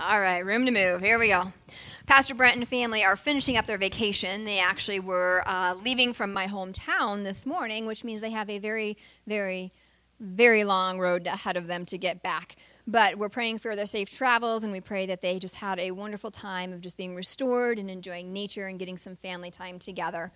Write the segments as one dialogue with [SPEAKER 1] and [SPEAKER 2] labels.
[SPEAKER 1] All right, room to move. Here we go. Pastor Brent and family are finishing up their vacation. They actually were uh, leaving from my hometown this morning, which means they have a very, very, very long road ahead of them to get back. But we're praying for their safe travels, and we pray that they just had a wonderful time of just being restored and enjoying nature and getting some family time together.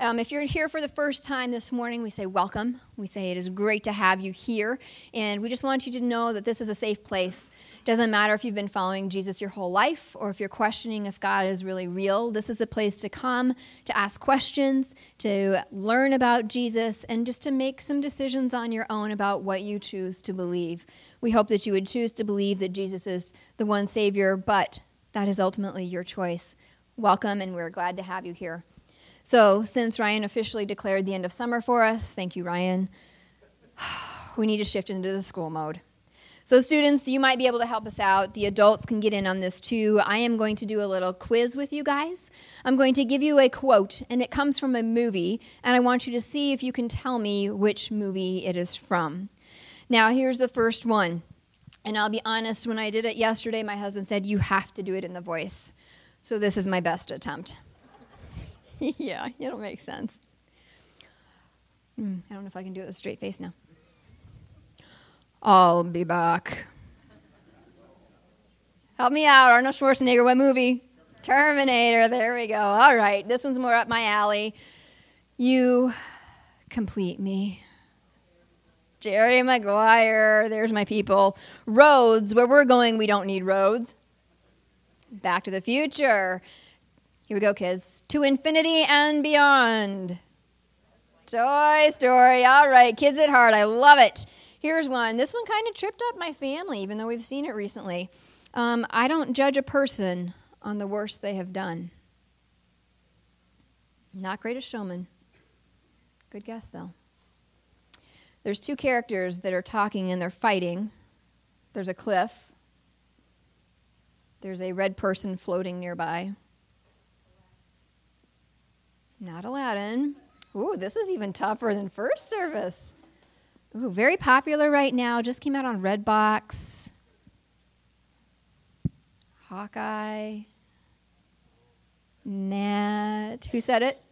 [SPEAKER 1] Um, if you're here for the first time this morning, we say welcome. We say it is great to have you here. And we just want you to know that this is a safe place. Doesn't matter if you've been following Jesus your whole life or if you're questioning if God is really real. This is a place to come, to ask questions, to learn about Jesus, and just to make some decisions on your own about what you choose to believe. We hope that you would choose to believe that Jesus is the one Savior, but that is ultimately your choice. Welcome, and we're glad to have you here. So, since Ryan officially declared the end of summer for us, thank you, Ryan, we need to shift into the school mode. So, students, you might be able to help us out. The adults can get in on this too. I am going to do a little quiz with you guys. I'm going to give you a quote, and it comes from a movie, and I want you to see if you can tell me which movie it is from. Now, here's the first one. And I'll be honest, when I did it yesterday, my husband said, You have to do it in the voice. So, this is my best attempt. yeah, it'll make sense. Mm, I don't know if I can do it with a straight face now. I'll be back. Help me out, Arnold Schwarzenegger. What movie? Terminator. There we go. All right, this one's more up my alley. You complete me. Jerry Maguire. There's my people. Roads. Where we're going, we don't need roads. Back to the future. Here we go, kids. To infinity and beyond. Toy Story. All right, kids at heart. I love it. Here's one. This one kind of tripped up my family, even though we've seen it recently. Um, I don't judge a person on the worst they have done. Not great greatest showman. Good guess, though. There's two characters that are talking and they're fighting. There's a cliff. There's a red person floating nearby. Not Aladdin. Ooh, this is even tougher than first service. Ooh, very popular right now. Just came out on Redbox. Hawkeye. Nat. Who said it?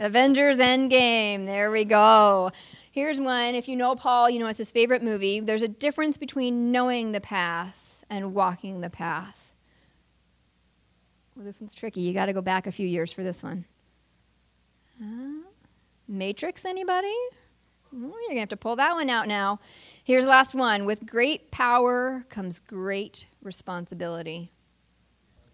[SPEAKER 1] Avengers Endgame. There we go. Here's one. If you know Paul, you know it's his favorite movie. There's a difference between knowing the path and walking the path. Well, this one's tricky. You got to go back a few years for this one. Matrix, anybody? You're going to have to pull that one out now. Here's the last one. With great power comes great responsibility.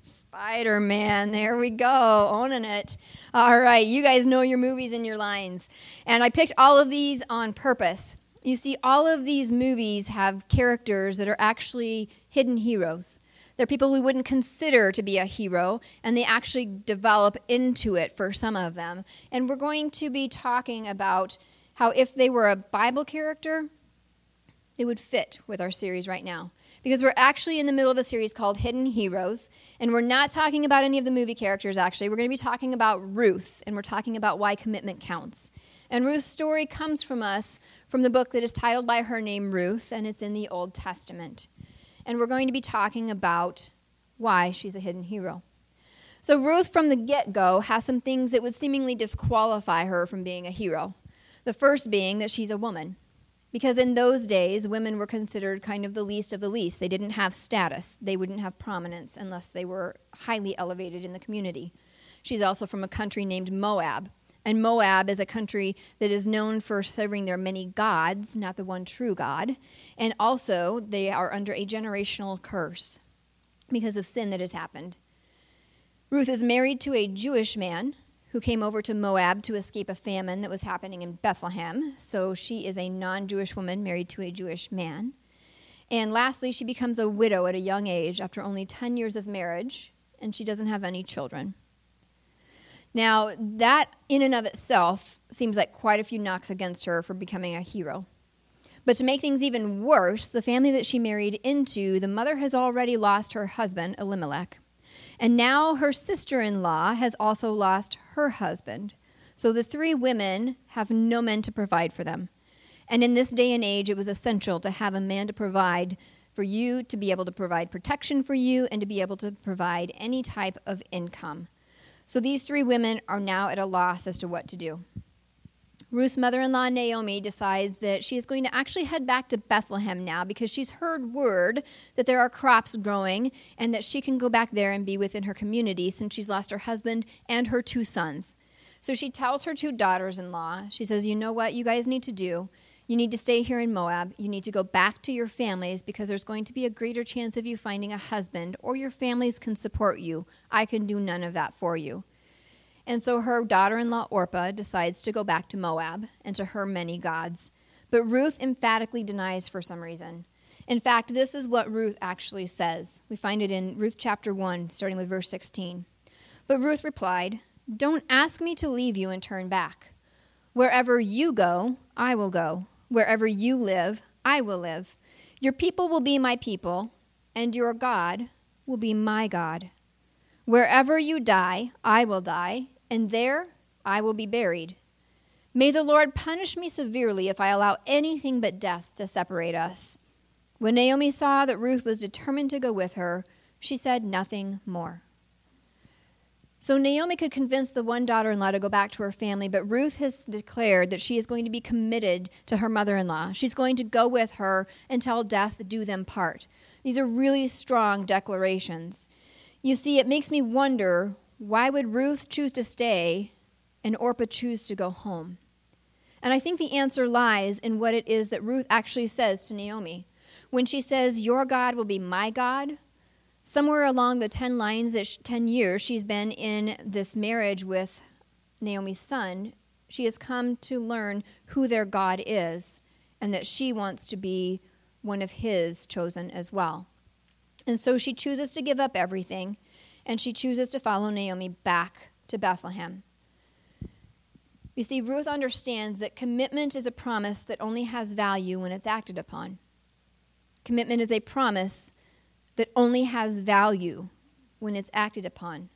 [SPEAKER 1] Spider Man, there we go, owning it. All right, you guys know your movies and your lines. And I picked all of these on purpose. You see, all of these movies have characters that are actually hidden heroes. They're people we wouldn't consider to be a hero, and they actually develop into it for some of them. And we're going to be talking about how if they were a Bible character, they would fit with our series right now. Because we're actually in the middle of a series called Hidden Heroes, and we're not talking about any of the movie characters, actually. We're going to be talking about Ruth, and we're talking about why commitment counts. And Ruth's story comes from us from the book that is titled by her name, Ruth, and it's in the Old Testament and we're going to be talking about why she's a hidden hero. So, Ruth, from the get go, has some things that would seemingly disqualify her from being a hero. The first being that she's a woman. Because in those days, women were considered kind of the least of the least. They didn't have status, they wouldn't have prominence unless they were highly elevated in the community. She's also from a country named Moab. And Moab is a country that is known for serving their many gods, not the one true God. And also, they are under a generational curse because of sin that has happened. Ruth is married to a Jewish man who came over to Moab to escape a famine that was happening in Bethlehem. So she is a non Jewish woman married to a Jewish man. And lastly, she becomes a widow at a young age after only 10 years of marriage, and she doesn't have any children. Now, that in and of itself seems like quite a few knocks against her for becoming a hero. But to make things even worse, the family that she married into, the mother has already lost her husband, Elimelech. And now her sister in law has also lost her husband. So the three women have no men to provide for them. And in this day and age, it was essential to have a man to provide for you to be able to provide protection for you and to be able to provide any type of income. So these three women are now at a loss as to what to do. Ruth's mother in law, Naomi, decides that she is going to actually head back to Bethlehem now because she's heard word that there are crops growing and that she can go back there and be within her community since she's lost her husband and her two sons. So she tells her two daughters in law, she says, You know what you guys need to do? You need to stay here in Moab. You need to go back to your families because there's going to be a greater chance of you finding a husband, or your families can support you. I can do none of that for you. And so her daughter in law, Orpah, decides to go back to Moab and to her many gods. But Ruth emphatically denies for some reason. In fact, this is what Ruth actually says. We find it in Ruth chapter 1, starting with verse 16. But Ruth replied, Don't ask me to leave you and turn back. Wherever you go, I will go. Wherever you live, I will live. Your people will be my people, and your God will be my God. Wherever you die, I will die, and there I will be buried. May the Lord punish me severely if I allow anything but death to separate us. When Naomi saw that Ruth was determined to go with her, she said nothing more. So Naomi could convince the one daughter in law to go back to her family, but Ruth has declared that she is going to be committed to her mother in law. She's going to go with her until death do them part. These are really strong declarations. You see, it makes me wonder why would Ruth choose to stay and Orpah choose to go home? And I think the answer lies in what it is that Ruth actually says to Naomi. When she says, Your God will be my God, somewhere along the 10 lines, 10 years she's been in this marriage with Naomi's son, she has come to learn who their God is and that she wants to be one of his chosen as well. And so she chooses to give up everything and she chooses to follow Naomi back to Bethlehem. You see, Ruth understands that commitment is a promise that only has value when it's acted upon. Commitment is a promise that only has value when it's acted upon.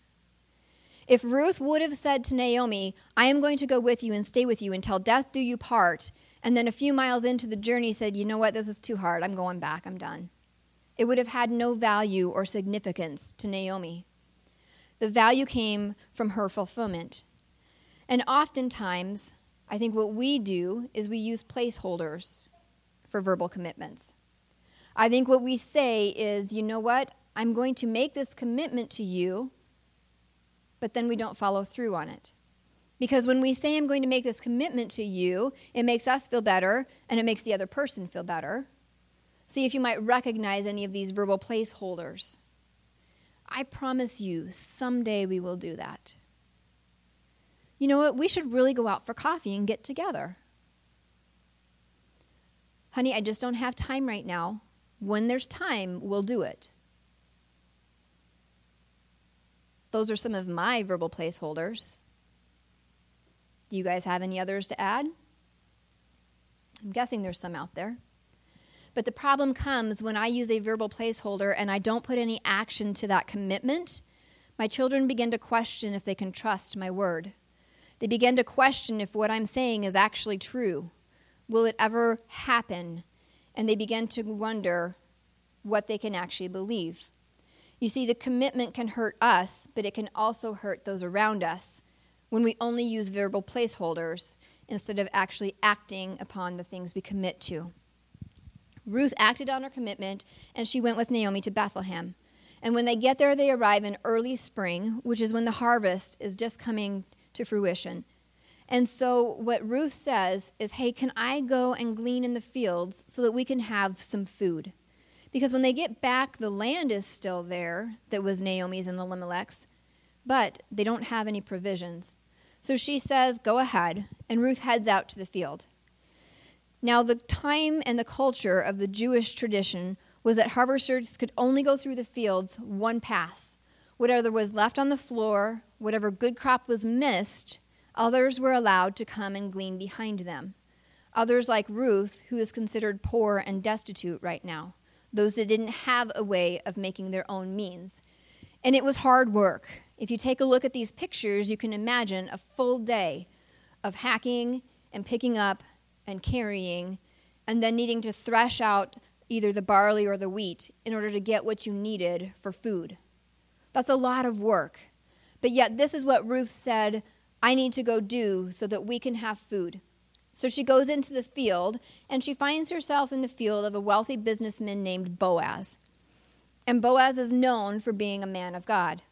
[SPEAKER 1] If Ruth would have said to Naomi, I am going to go with you and stay with you until death do you part, and then a few miles into the journey said, You know what, this is too hard, I'm going back, I'm done, it would have had no value or significance to Naomi. The value came from her fulfillment. And oftentimes, I think what we do is we use placeholders for verbal commitments. I think what we say is, you know what, I'm going to make this commitment to you, but then we don't follow through on it. Because when we say, I'm going to make this commitment to you, it makes us feel better and it makes the other person feel better. See if you might recognize any of these verbal placeholders. I promise you, someday we will do that. You know what? We should really go out for coffee and get together. Honey, I just don't have time right now. When there's time, we'll do it. Those are some of my verbal placeholders. Do you guys have any others to add? I'm guessing there's some out there. But the problem comes when I use a verbal placeholder and I don't put any action to that commitment. My children begin to question if they can trust my word. They begin to question if what I'm saying is actually true. Will it ever happen? And they begin to wonder what they can actually believe. You see, the commitment can hurt us, but it can also hurt those around us when we only use verbal placeholders instead of actually acting upon the things we commit to. Ruth acted on her commitment, and she went with Naomi to Bethlehem. And when they get there, they arrive in early spring, which is when the harvest is just coming to fruition. And so, what Ruth says is, Hey, can I go and glean in the fields so that we can have some food? Because when they get back, the land is still there that was Naomi's and Elimelech's, but they don't have any provisions. So she says, Go ahead. And Ruth heads out to the field. Now, the time and the culture of the Jewish tradition was that harvesters could only go through the fields one pass. Whatever was left on the floor, whatever good crop was missed, others were allowed to come and glean behind them. Others, like Ruth, who is considered poor and destitute right now, those that didn't have a way of making their own means. And it was hard work. If you take a look at these pictures, you can imagine a full day of hacking and picking up and carrying, and then needing to thresh out either the barley or the wheat, in order to get what you needed for food. That's a lot of work. But yet, this is what Ruth said I need to go do so that we can have food. So she goes into the field, and she finds herself in the field of a wealthy businessman named Boaz. And Boaz is known for being a man of God.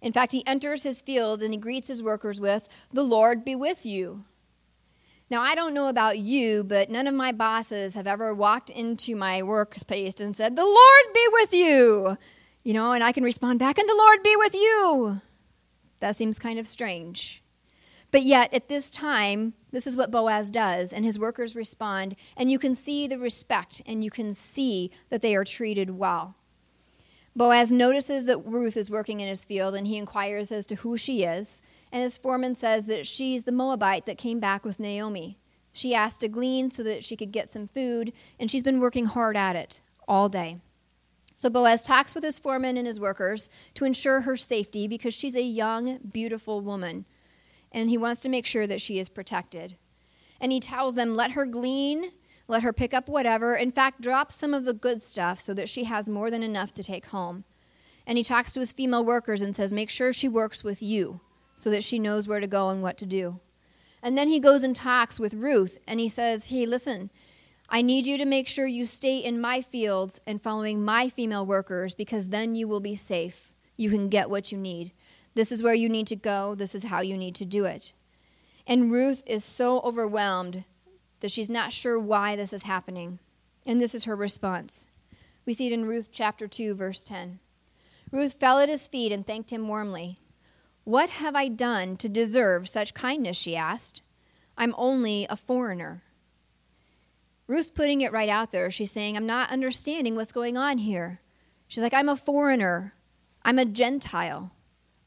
[SPEAKER 1] In fact, he enters his field and he greets his workers with, The Lord be with you. Now, I don't know about you, but none of my bosses have ever walked into my workspace and said, The Lord be with you. You know, and I can respond back, And the Lord be with you. That seems kind of strange. But yet, at this time, this is what Boaz does, and his workers respond, and you can see the respect and you can see that they are treated well. Boaz notices that Ruth is working in his field, and he inquires as to who she is. And his foreman says that she's the Moabite that came back with Naomi. She asked to glean so that she could get some food, and she's been working hard at it all day. So Boaz talks with his foreman and his workers to ensure her safety because she's a young, beautiful woman, and he wants to make sure that she is protected. And he tells them, let her glean, let her pick up whatever. In fact, drop some of the good stuff so that she has more than enough to take home. And he talks to his female workers and says, make sure she works with you so that she knows where to go and what to do. And then he goes and talks with Ruth and he says, Hey, listen, I need you to make sure you stay in my fields and following my female workers because then you will be safe. You can get what you need. This is where you need to go. This is how you need to do it. And Ruth is so overwhelmed that she's not sure why this is happening. And this is her response. We see it in Ruth chapter 2, verse 10. Ruth fell at his feet and thanked him warmly. What have I done to deserve such kindness? she asked. I'm only a foreigner. Ruth's putting it right out there. She's saying, I'm not understanding what's going on here. She's like, I'm a foreigner. I'm a Gentile.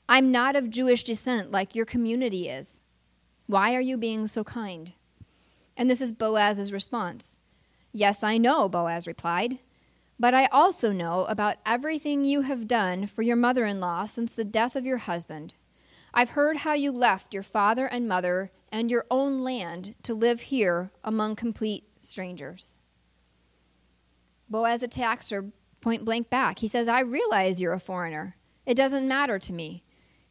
[SPEAKER 1] I'm not of Jewish descent like your community is. Why are you being so kind? And this is Boaz's response. Yes, I know, Boaz replied. But I also know about everything you have done for your mother in law since the death of your husband. I've heard how you left your father and mother and your own land to live here among complete strangers. Boaz attacks her point blank back. He says, I realize you're a foreigner. It doesn't matter to me.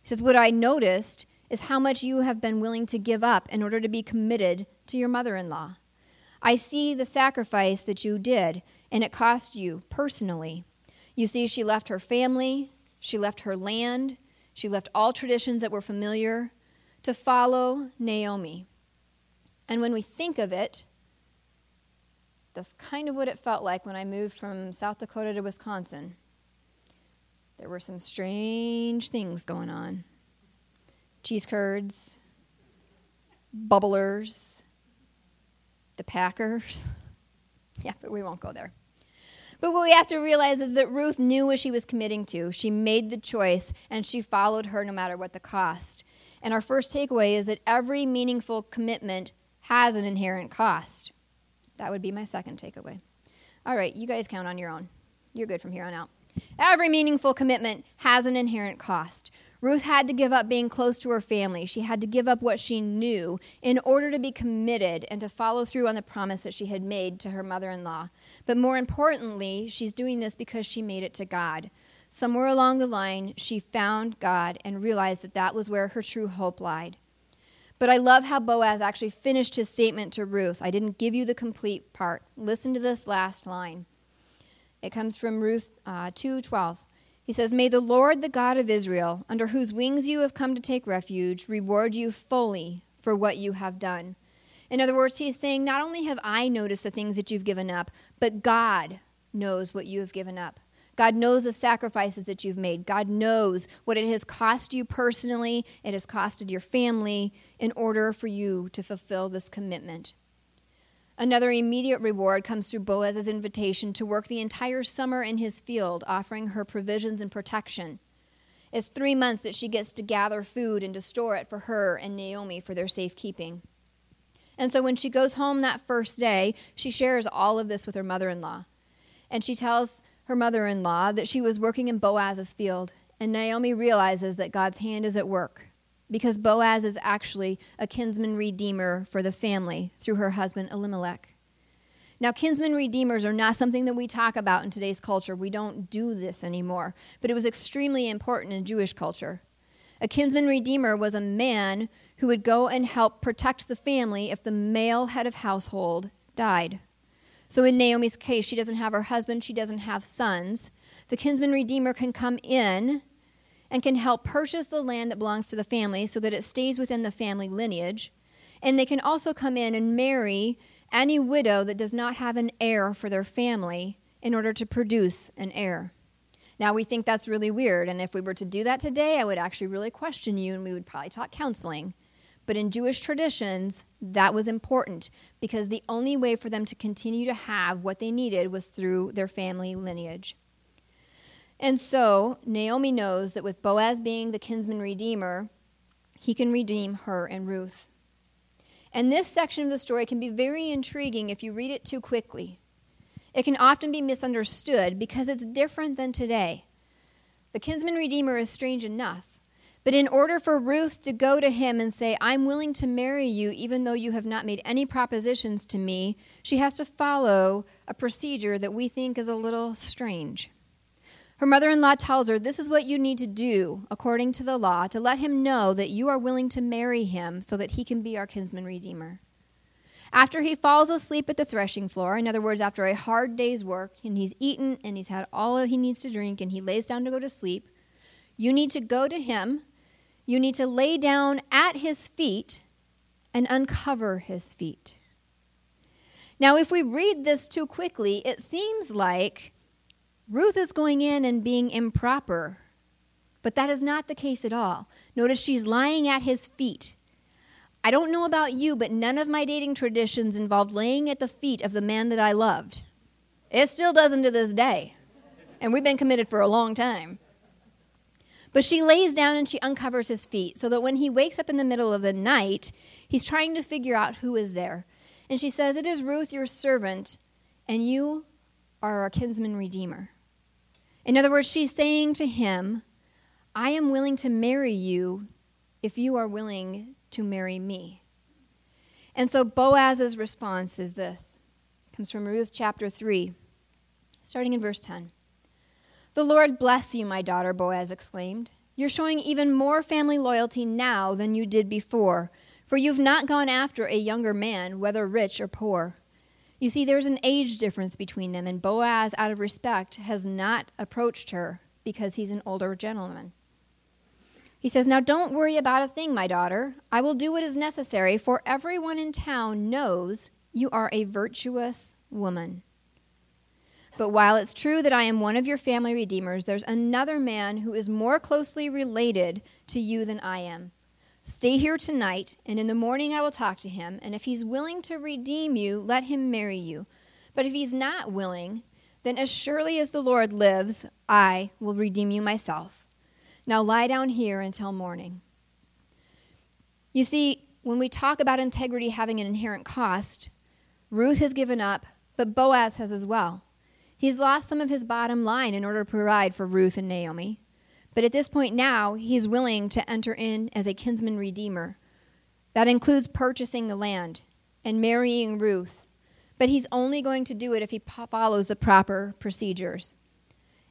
[SPEAKER 1] He says, What I noticed is how much you have been willing to give up in order to be committed to your mother in law. I see the sacrifice that you did, and it cost you personally. You see, she left her family, she left her land, she left all traditions that were familiar to follow Naomi. And when we think of it, that's kind of what it felt like when I moved from South Dakota to Wisconsin. There were some strange things going on cheese curds, bubblers, the Packers. Yeah, but we won't go there. But what we have to realize is that Ruth knew what she was committing to. She made the choice and she followed her no matter what the cost. And our first takeaway is that every meaningful commitment has an inherent cost. That would be my second takeaway. All right, you guys count on your own. You're good from here on out. Every meaningful commitment has an inherent cost. Ruth had to give up being close to her family. She had to give up what she knew in order to be committed and to follow through on the promise that she had made to her mother in law. But more importantly, she's doing this because she made it to God. Somewhere along the line, she found God and realized that that was where her true hope lied. But I love how Boaz actually finished his statement to Ruth. I didn't give you the complete part. Listen to this last line. It comes from Ruth uh, 2:12. He says, May the Lord, the God of Israel, under whose wings you have come to take refuge, reward you fully for what you have done. In other words, he's saying, Not only have I noticed the things that you've given up, but God knows what you have given up. God knows the sacrifices that you've made. God knows what it has cost you personally, it has costed your family in order for you to fulfill this commitment. Another immediate reward comes through Boaz's invitation to work the entire summer in his field, offering her provisions and protection. It's three months that she gets to gather food and to store it for her and Naomi for their safekeeping. And so when she goes home that first day, she shares all of this with her mother in law. And she tells her mother in law that she was working in Boaz's field. And Naomi realizes that God's hand is at work because Boaz is actually a kinsman redeemer for the family through her husband Elimelech. Now, kinsman redeemers are not something that we talk about in today's culture. We don't do this anymore. But it was extremely important in Jewish culture. A kinsman redeemer was a man who would go and help protect the family if the male head of household died. So, in Naomi's case, she doesn't have her husband, she doesn't have sons. The kinsman redeemer can come in and can help purchase the land that belongs to the family so that it stays within the family lineage. And they can also come in and marry any widow that does not have an heir for their family in order to produce an heir. Now, we think that's really weird, and if we were to do that today, I would actually really question you and we would probably talk counseling. But in Jewish traditions, that was important because the only way for them to continue to have what they needed was through their family lineage. And so, Naomi knows that with Boaz being the kinsman redeemer, he can redeem her and Ruth. And this section of the story can be very intriguing if you read it too quickly. It can often be misunderstood because it's different than today. The kinsman redeemer is strange enough, but in order for Ruth to go to him and say, I'm willing to marry you even though you have not made any propositions to me, she has to follow a procedure that we think is a little strange. Her mother in law tells her, This is what you need to do according to the law to let him know that you are willing to marry him so that he can be our kinsman redeemer. After he falls asleep at the threshing floor, in other words, after a hard day's work, and he's eaten and he's had all he needs to drink and he lays down to go to sleep, you need to go to him. You need to lay down at his feet and uncover his feet. Now, if we read this too quickly, it seems like Ruth is going in and being improper, but that is not the case at all. Notice she's lying at his feet. I don't know about you, but none of my dating traditions involved laying at the feet of the man that I loved. It still doesn't to this day. And we've been committed for a long time. But she lays down and she uncovers his feet so that when he wakes up in the middle of the night, he's trying to figure out who is there. And she says, It is Ruth, your servant, and you are our kinsman redeemer. In other words, she's saying to him, I am willing to marry you if you are willing to marry me. And so Boaz's response is this. It comes from Ruth chapter 3, starting in verse 10. The Lord bless you, my daughter, Boaz exclaimed. You're showing even more family loyalty now than you did before, for you've not gone after a younger man, whether rich or poor. You see, there's an age difference between them, and Boaz, out of respect, has not approached her because he's an older gentleman. He says, Now don't worry about a thing, my daughter. I will do what is necessary, for everyone in town knows you are a virtuous woman. But while it's true that I am one of your family redeemers, there's another man who is more closely related to you than I am. Stay here tonight, and in the morning I will talk to him, and if he's willing to redeem you, let him marry you. But if he's not willing, then as surely as the Lord lives, I will redeem you myself. Now lie down here until morning. You see, when we talk about integrity having an inherent cost, Ruth has given up, but Boaz has as well. He's lost some of his bottom line in order to provide for Ruth and Naomi. But at this point now, he's willing to enter in as a kinsman redeemer. That includes purchasing the land and marrying Ruth. But he's only going to do it if he follows the proper procedures.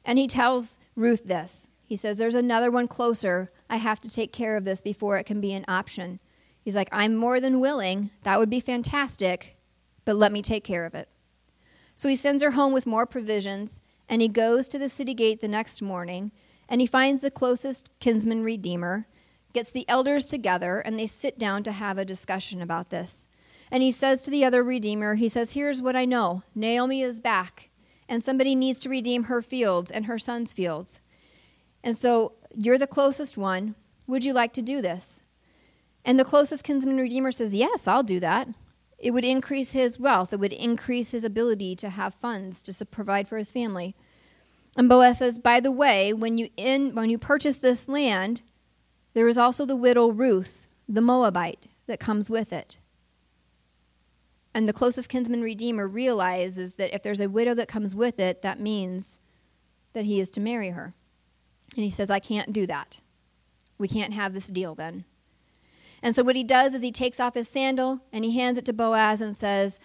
[SPEAKER 1] And he tells Ruth this. He says, There's another one closer. I have to take care of this before it can be an option. He's like, I'm more than willing. That would be fantastic, but let me take care of it. So he sends her home with more provisions, and he goes to the city gate the next morning and he finds the closest kinsman redeemer, gets the elders together, and they sit down to have a discussion about this. And he says to the other redeemer, he says, Here's what I know Naomi is back, and somebody needs to redeem her fields and her son's fields. And so you're the closest one. Would you like to do this? And the closest kinsman redeemer says, Yes, I'll do that. It would increase his wealth, it would increase his ability to have funds to provide for his family. And Boaz says, By the way, when you, in, when you purchase this land, there is also the widow Ruth, the Moabite, that comes with it. And the closest kinsman redeemer realizes that if there's a widow that comes with it, that means that he is to marry her. And he says, I can't do that. We can't have this deal then. And so what he does is he takes off his sandal and he hands it to Boaz and says,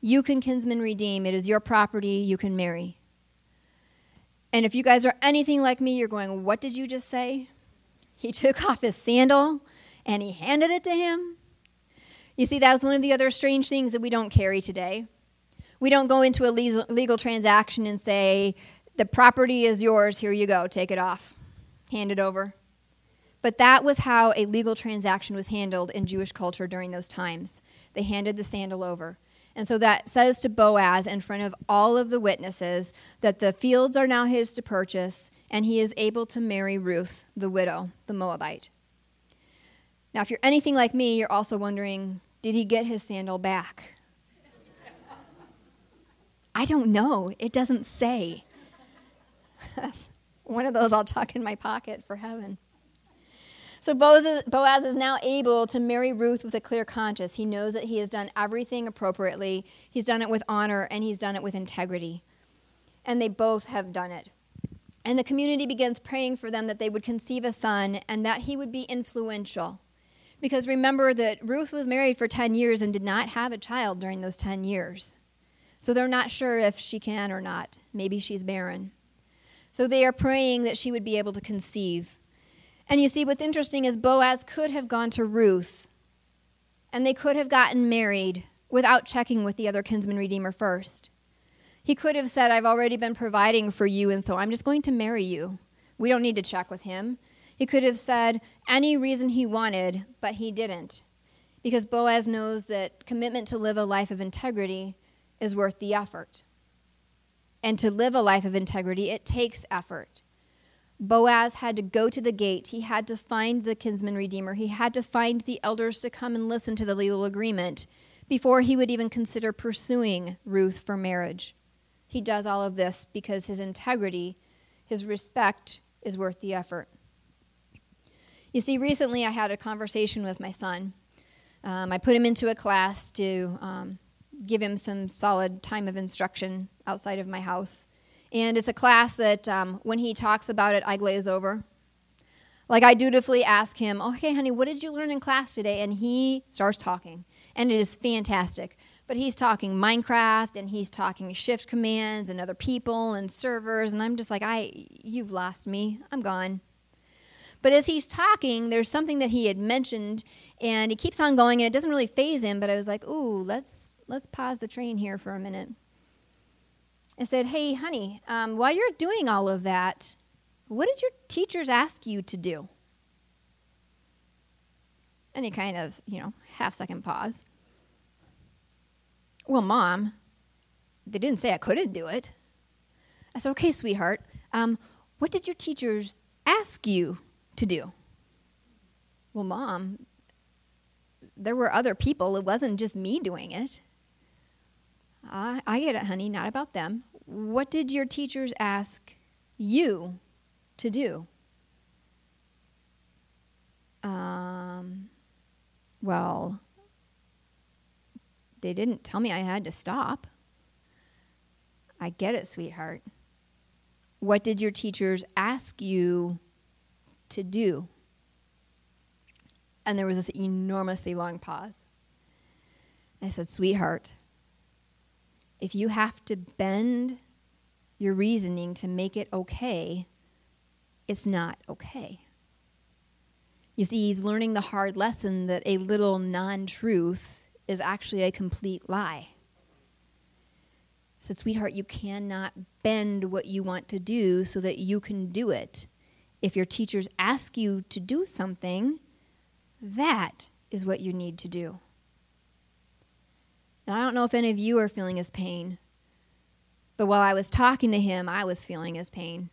[SPEAKER 1] You can kinsman redeem. It is your property. You can marry. And if you guys are anything like me, you're going, What did you just say? He took off his sandal and he handed it to him. You see, that was one of the other strange things that we don't carry today. We don't go into a legal transaction and say, The property is yours, here you go, take it off, hand it over. But that was how a legal transaction was handled in Jewish culture during those times. They handed the sandal over. And so that says to Boaz in front of all of the witnesses that the fields are now his to purchase, and he is able to marry Ruth, the widow, the Moabite. Now, if you're anything like me, you're also wondering did he get his sandal back? I don't know. It doesn't say. One of those I'll tuck in my pocket for heaven. So Boaz is now able to marry Ruth with a clear conscience. He knows that he has done everything appropriately, he's done it with honor, and he's done it with integrity. And they both have done it. And the community begins praying for them that they would conceive a son and that he would be influential. Because remember that Ruth was married for 10 years and did not have a child during those 10 years. So they're not sure if she can or not. Maybe she's barren. So they are praying that she would be able to conceive. And you see, what's interesting is Boaz could have gone to Ruth and they could have gotten married without checking with the other kinsman redeemer first. He could have said, I've already been providing for you, and so I'm just going to marry you. We don't need to check with him. He could have said any reason he wanted, but he didn't. Because Boaz knows that commitment to live a life of integrity is worth the effort. And to live a life of integrity, it takes effort. Boaz had to go to the gate. He had to find the kinsman redeemer. He had to find the elders to come and listen to the legal agreement before he would even consider pursuing Ruth for marriage. He does all of this because his integrity, his respect, is worth the effort. You see, recently I had a conversation with my son. Um, I put him into a class to um, give him some solid time of instruction outside of my house. And it's a class that um, when he talks about it, I glaze over. Like I dutifully ask him, okay, honey, what did you learn in class today? And he starts talking. And it is fantastic. But he's talking Minecraft and he's talking shift commands and other people and servers. And I'm just like, I, you've lost me. I'm gone. But as he's talking, there's something that he had mentioned, and he keeps on going, and it doesn't really phase him. But I was like, "Ooh, let's let's pause the train here for a minute." I said, Hey, honey, um, while you're doing all of that, what did your teachers ask you to do? Any kind of, you know, half second pause. Well, mom, they didn't say I couldn't do it. I said, Okay, sweetheart, um, what did your teachers ask you to do? Well, mom, there were other people. It wasn't just me doing it. I, I get it, honey, not about them. What did your teachers ask you to do? Um, well, they didn't tell me I had to stop. I get it, sweetheart. What did your teachers ask you to do? And there was this enormously long pause. I said, Sweetheart, if you have to bend your reasoning to make it okay, it's not okay. You see, he's learning the hard lesson that a little non truth is actually a complete lie. Said, Sweetheart, you cannot bend what you want to do so that you can do it. If your teachers ask you to do something, that is what you need to do. Now, I don't know if any of you are feeling his pain, but while I was talking to him, I was feeling his pain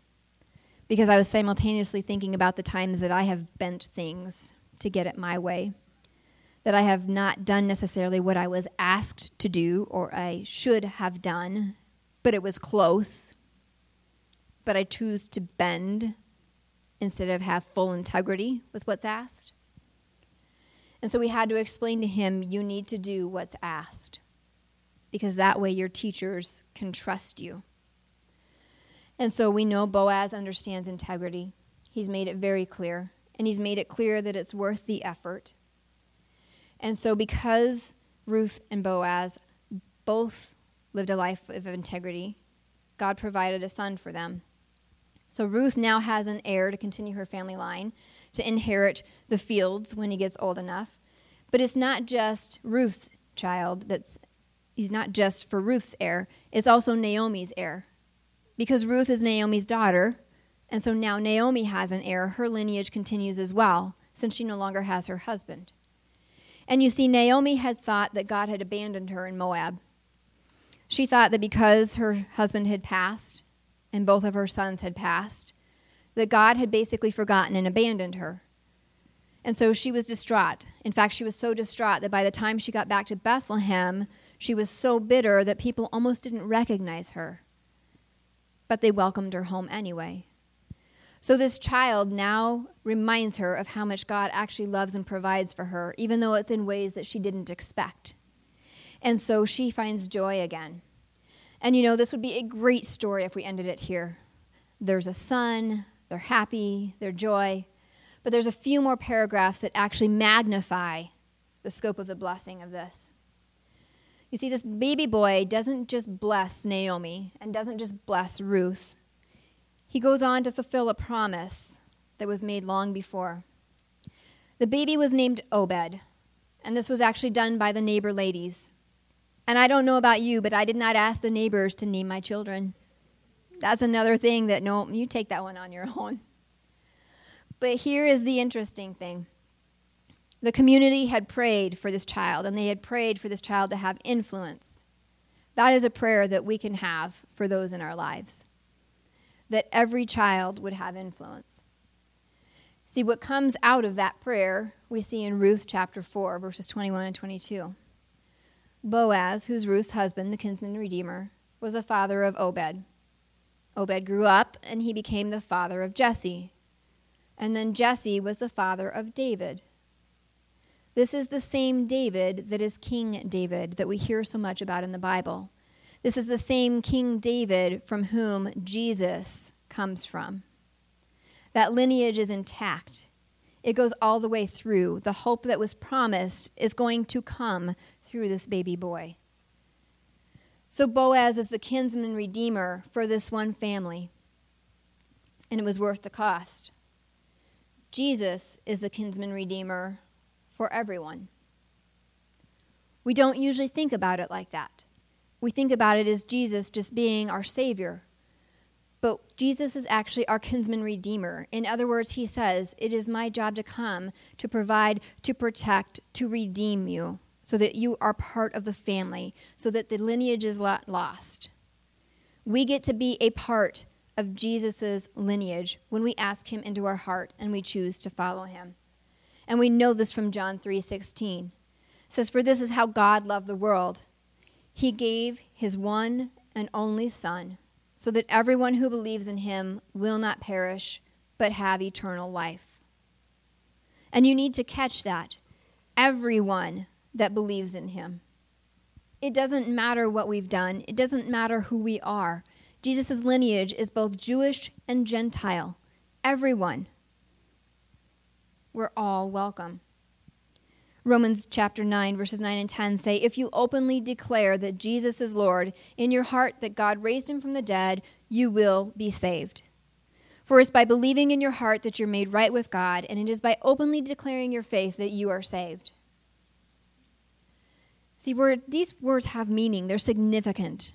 [SPEAKER 1] because I was simultaneously thinking about the times that I have bent things to get it my way, that I have not done necessarily what I was asked to do or I should have done, but it was close. But I choose to bend instead of have full integrity with what's asked. And so we had to explain to him, you need to do what's asked, because that way your teachers can trust you. And so we know Boaz understands integrity. He's made it very clear, and he's made it clear that it's worth the effort. And so, because Ruth and Boaz both lived a life of integrity. God provided a son for them. So Ruth now has an heir to continue her family line, to inherit the fields when he gets old enough. But it's not just Ruth's child that's he's not just for Ruth's heir, it's also Naomi's heir. Because Ruth is Naomi's daughter, and so now Naomi has an heir, her lineage continues as well, since she no longer has her husband. And you see, Naomi had thought that God had abandoned her in Moab. She thought that because her husband had passed and both of her sons had passed, that God had basically forgotten and abandoned her. And so she was distraught. In fact, she was so distraught that by the time she got back to Bethlehem, she was so bitter that people almost didn't recognize her. But they welcomed her home anyway. So this child now reminds her of how much God actually loves and provides for her, even though it's in ways that she didn't expect. And so she finds joy again. And you know, this would be a great story if we ended it here. There's a son, they're happy, they're joy. But there's a few more paragraphs that actually magnify the scope of the blessing of this. You see, this baby boy doesn't just bless Naomi and doesn't just bless Ruth. He goes on to fulfill a promise that was made long before. The baby was named Obed, and this was actually done by the neighbor ladies. And I don't know about you, but I did not ask the neighbors to name my children. That's another thing that, no, you take that one on your own. But here is the interesting thing the community had prayed for this child, and they had prayed for this child to have influence. That is a prayer that we can have for those in our lives. That every child would have influence. See, what comes out of that prayer, we see in Ruth chapter 4, verses 21 and 22. Boaz, who's Ruth's husband, the kinsman redeemer, was a father of Obed. Obed grew up, and he became the father of Jesse. And then Jesse was the father of David. This is the same David that is King David that we hear so much about in the Bible. This is the same King David from whom Jesus comes from. That lineage is intact. It goes all the way through. The hope that was promised is going to come through this baby boy. So Boaz is the kinsman redeemer for this one family, and it was worth the cost. Jesus is the kinsman redeemer for everyone. We don't usually think about it like that. We think about it as Jesus just being our Savior. But Jesus is actually our kinsman redeemer. In other words, he says, It is my job to come, to provide, to protect, to redeem you so that you are part of the family, so that the lineage is not lost. We get to be a part of Jesus' lineage when we ask him into our heart and we choose to follow him. And we know this from John 3:16. It says for this is how God loved the world. He gave his one and only son so that everyone who believes in him will not perish but have eternal life. And you need to catch that. Everyone that believes in him. It doesn't matter what we've done, it doesn't matter who we are. Jesus' lineage is both Jewish and Gentile. Everyone. We're all welcome. Romans chapter 9, verses 9 and 10 say, If you openly declare that Jesus is Lord, in your heart that God raised him from the dead, you will be saved. For it's by believing in your heart that you're made right with God, and it is by openly declaring your faith that you are saved. See, these words have meaning, they're significant.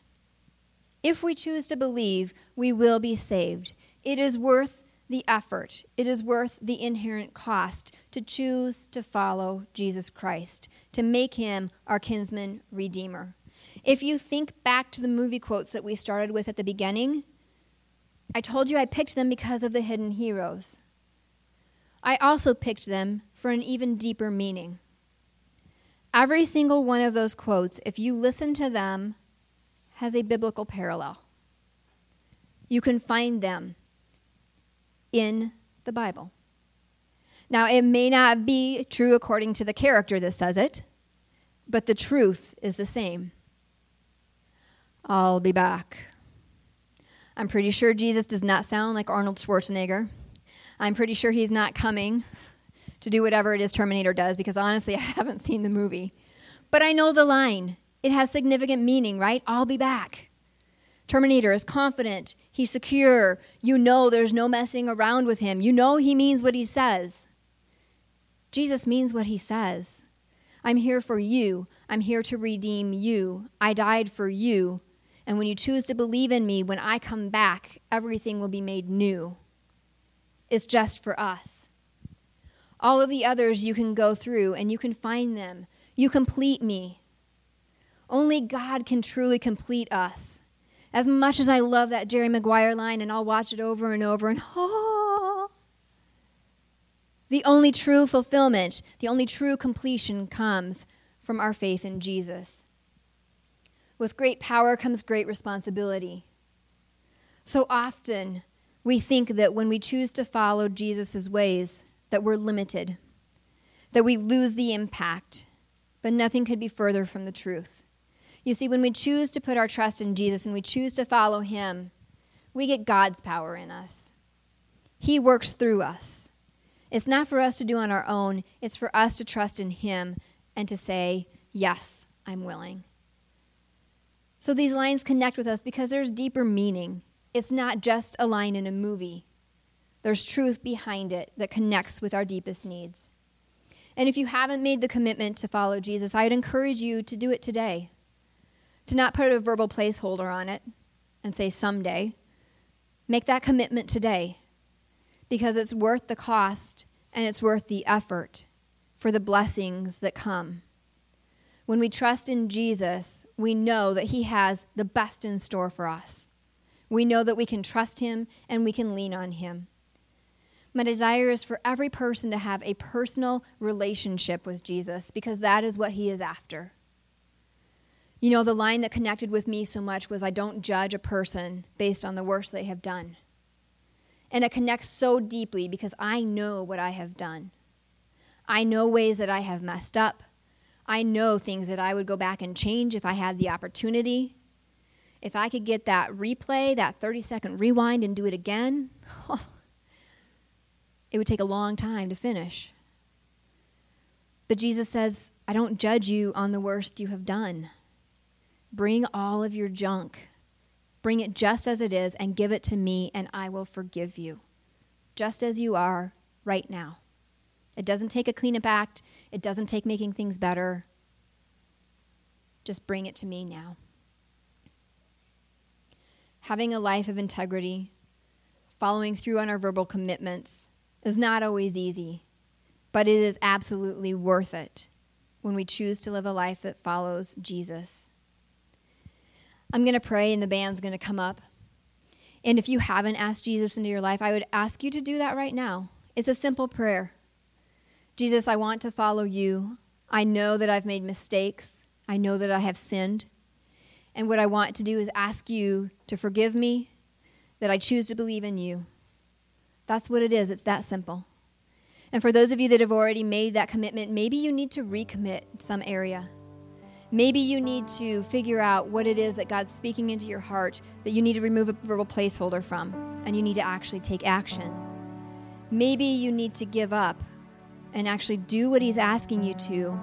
[SPEAKER 1] If we choose to believe, we will be saved. It is worth the effort, it is worth the inherent cost to choose to follow Jesus Christ, to make him our kinsman redeemer. If you think back to the movie quotes that we started with at the beginning, I told you I picked them because of the hidden heroes. I also picked them for an even deeper meaning. Every single one of those quotes, if you listen to them, has a biblical parallel. You can find them in the Bible. Now, it may not be true according to the character that says it, but the truth is the same. I'll be back. I'm pretty sure Jesus does not sound like Arnold Schwarzenegger. I'm pretty sure he's not coming to do whatever it is Terminator does because honestly, I haven't seen the movie. But I know the line It has significant meaning, right? I'll be back. Terminator is confident, he's secure. You know there's no messing around with him. You know he means what he says. Jesus means what he says. I'm here for you. I'm here to redeem you. I died for you. And when you choose to believe in me, when I come back, everything will be made new. It's just for us. All of the others you can go through and you can find them. You complete me. Only God can truly complete us. As much as I love that Jerry Maguire line, and I'll watch it over and over, and oh, the only true fulfillment, the only true completion comes from our faith in Jesus. With great power comes great responsibility. So often, we think that when we choose to follow Jesus' ways, that we're limited, that we lose the impact, but nothing could be further from the truth. You see, when we choose to put our trust in Jesus and we choose to follow him, we get God's power in us. He works through us. It's not for us to do on our own, it's for us to trust in him and to say, Yes, I'm willing. So these lines connect with us because there's deeper meaning. It's not just a line in a movie, there's truth behind it that connects with our deepest needs. And if you haven't made the commitment to follow Jesus, I'd encourage you to do it today. To not put a verbal placeholder on it and say someday. Make that commitment today because it's worth the cost and it's worth the effort for the blessings that come. When we trust in Jesus, we know that He has the best in store for us. We know that we can trust Him and we can lean on Him. My desire is for every person to have a personal relationship with Jesus because that is what He is after. You know, the line that connected with me so much was I don't judge a person based on the worst they have done. And it connects so deeply because I know what I have done. I know ways that I have messed up. I know things that I would go back and change if I had the opportunity. If I could get that replay, that 30 second rewind, and do it again, oh, it would take a long time to finish. But Jesus says, I don't judge you on the worst you have done. Bring all of your junk, bring it just as it is, and give it to me, and I will forgive you, just as you are right now. It doesn't take a cleanup act, it doesn't take making things better. Just bring it to me now. Having a life of integrity, following through on our verbal commitments, is not always easy, but it is absolutely worth it when we choose to live a life that follows Jesus. I'm going to pray, and the band's going to come up. And if you haven't asked Jesus into your life, I would ask you to do that right now. It's a simple prayer. Jesus, I want to follow you. I know that I've made mistakes. I know that I have sinned. And what I want to do is ask you to forgive me, that I choose to believe in you. That's what it is. It's that simple. And for those of you that have already made that commitment, maybe you need to recommit some area. Maybe you need to figure out what it is that God's speaking into your heart that you need to remove a verbal placeholder from, and you need to actually take action. Maybe you need to give up and actually do what He's asking you to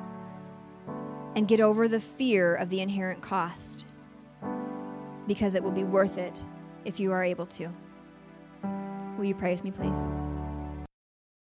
[SPEAKER 1] and get over the fear of the inherent cost because it will be worth it if you are able to. Will you pray with me, please?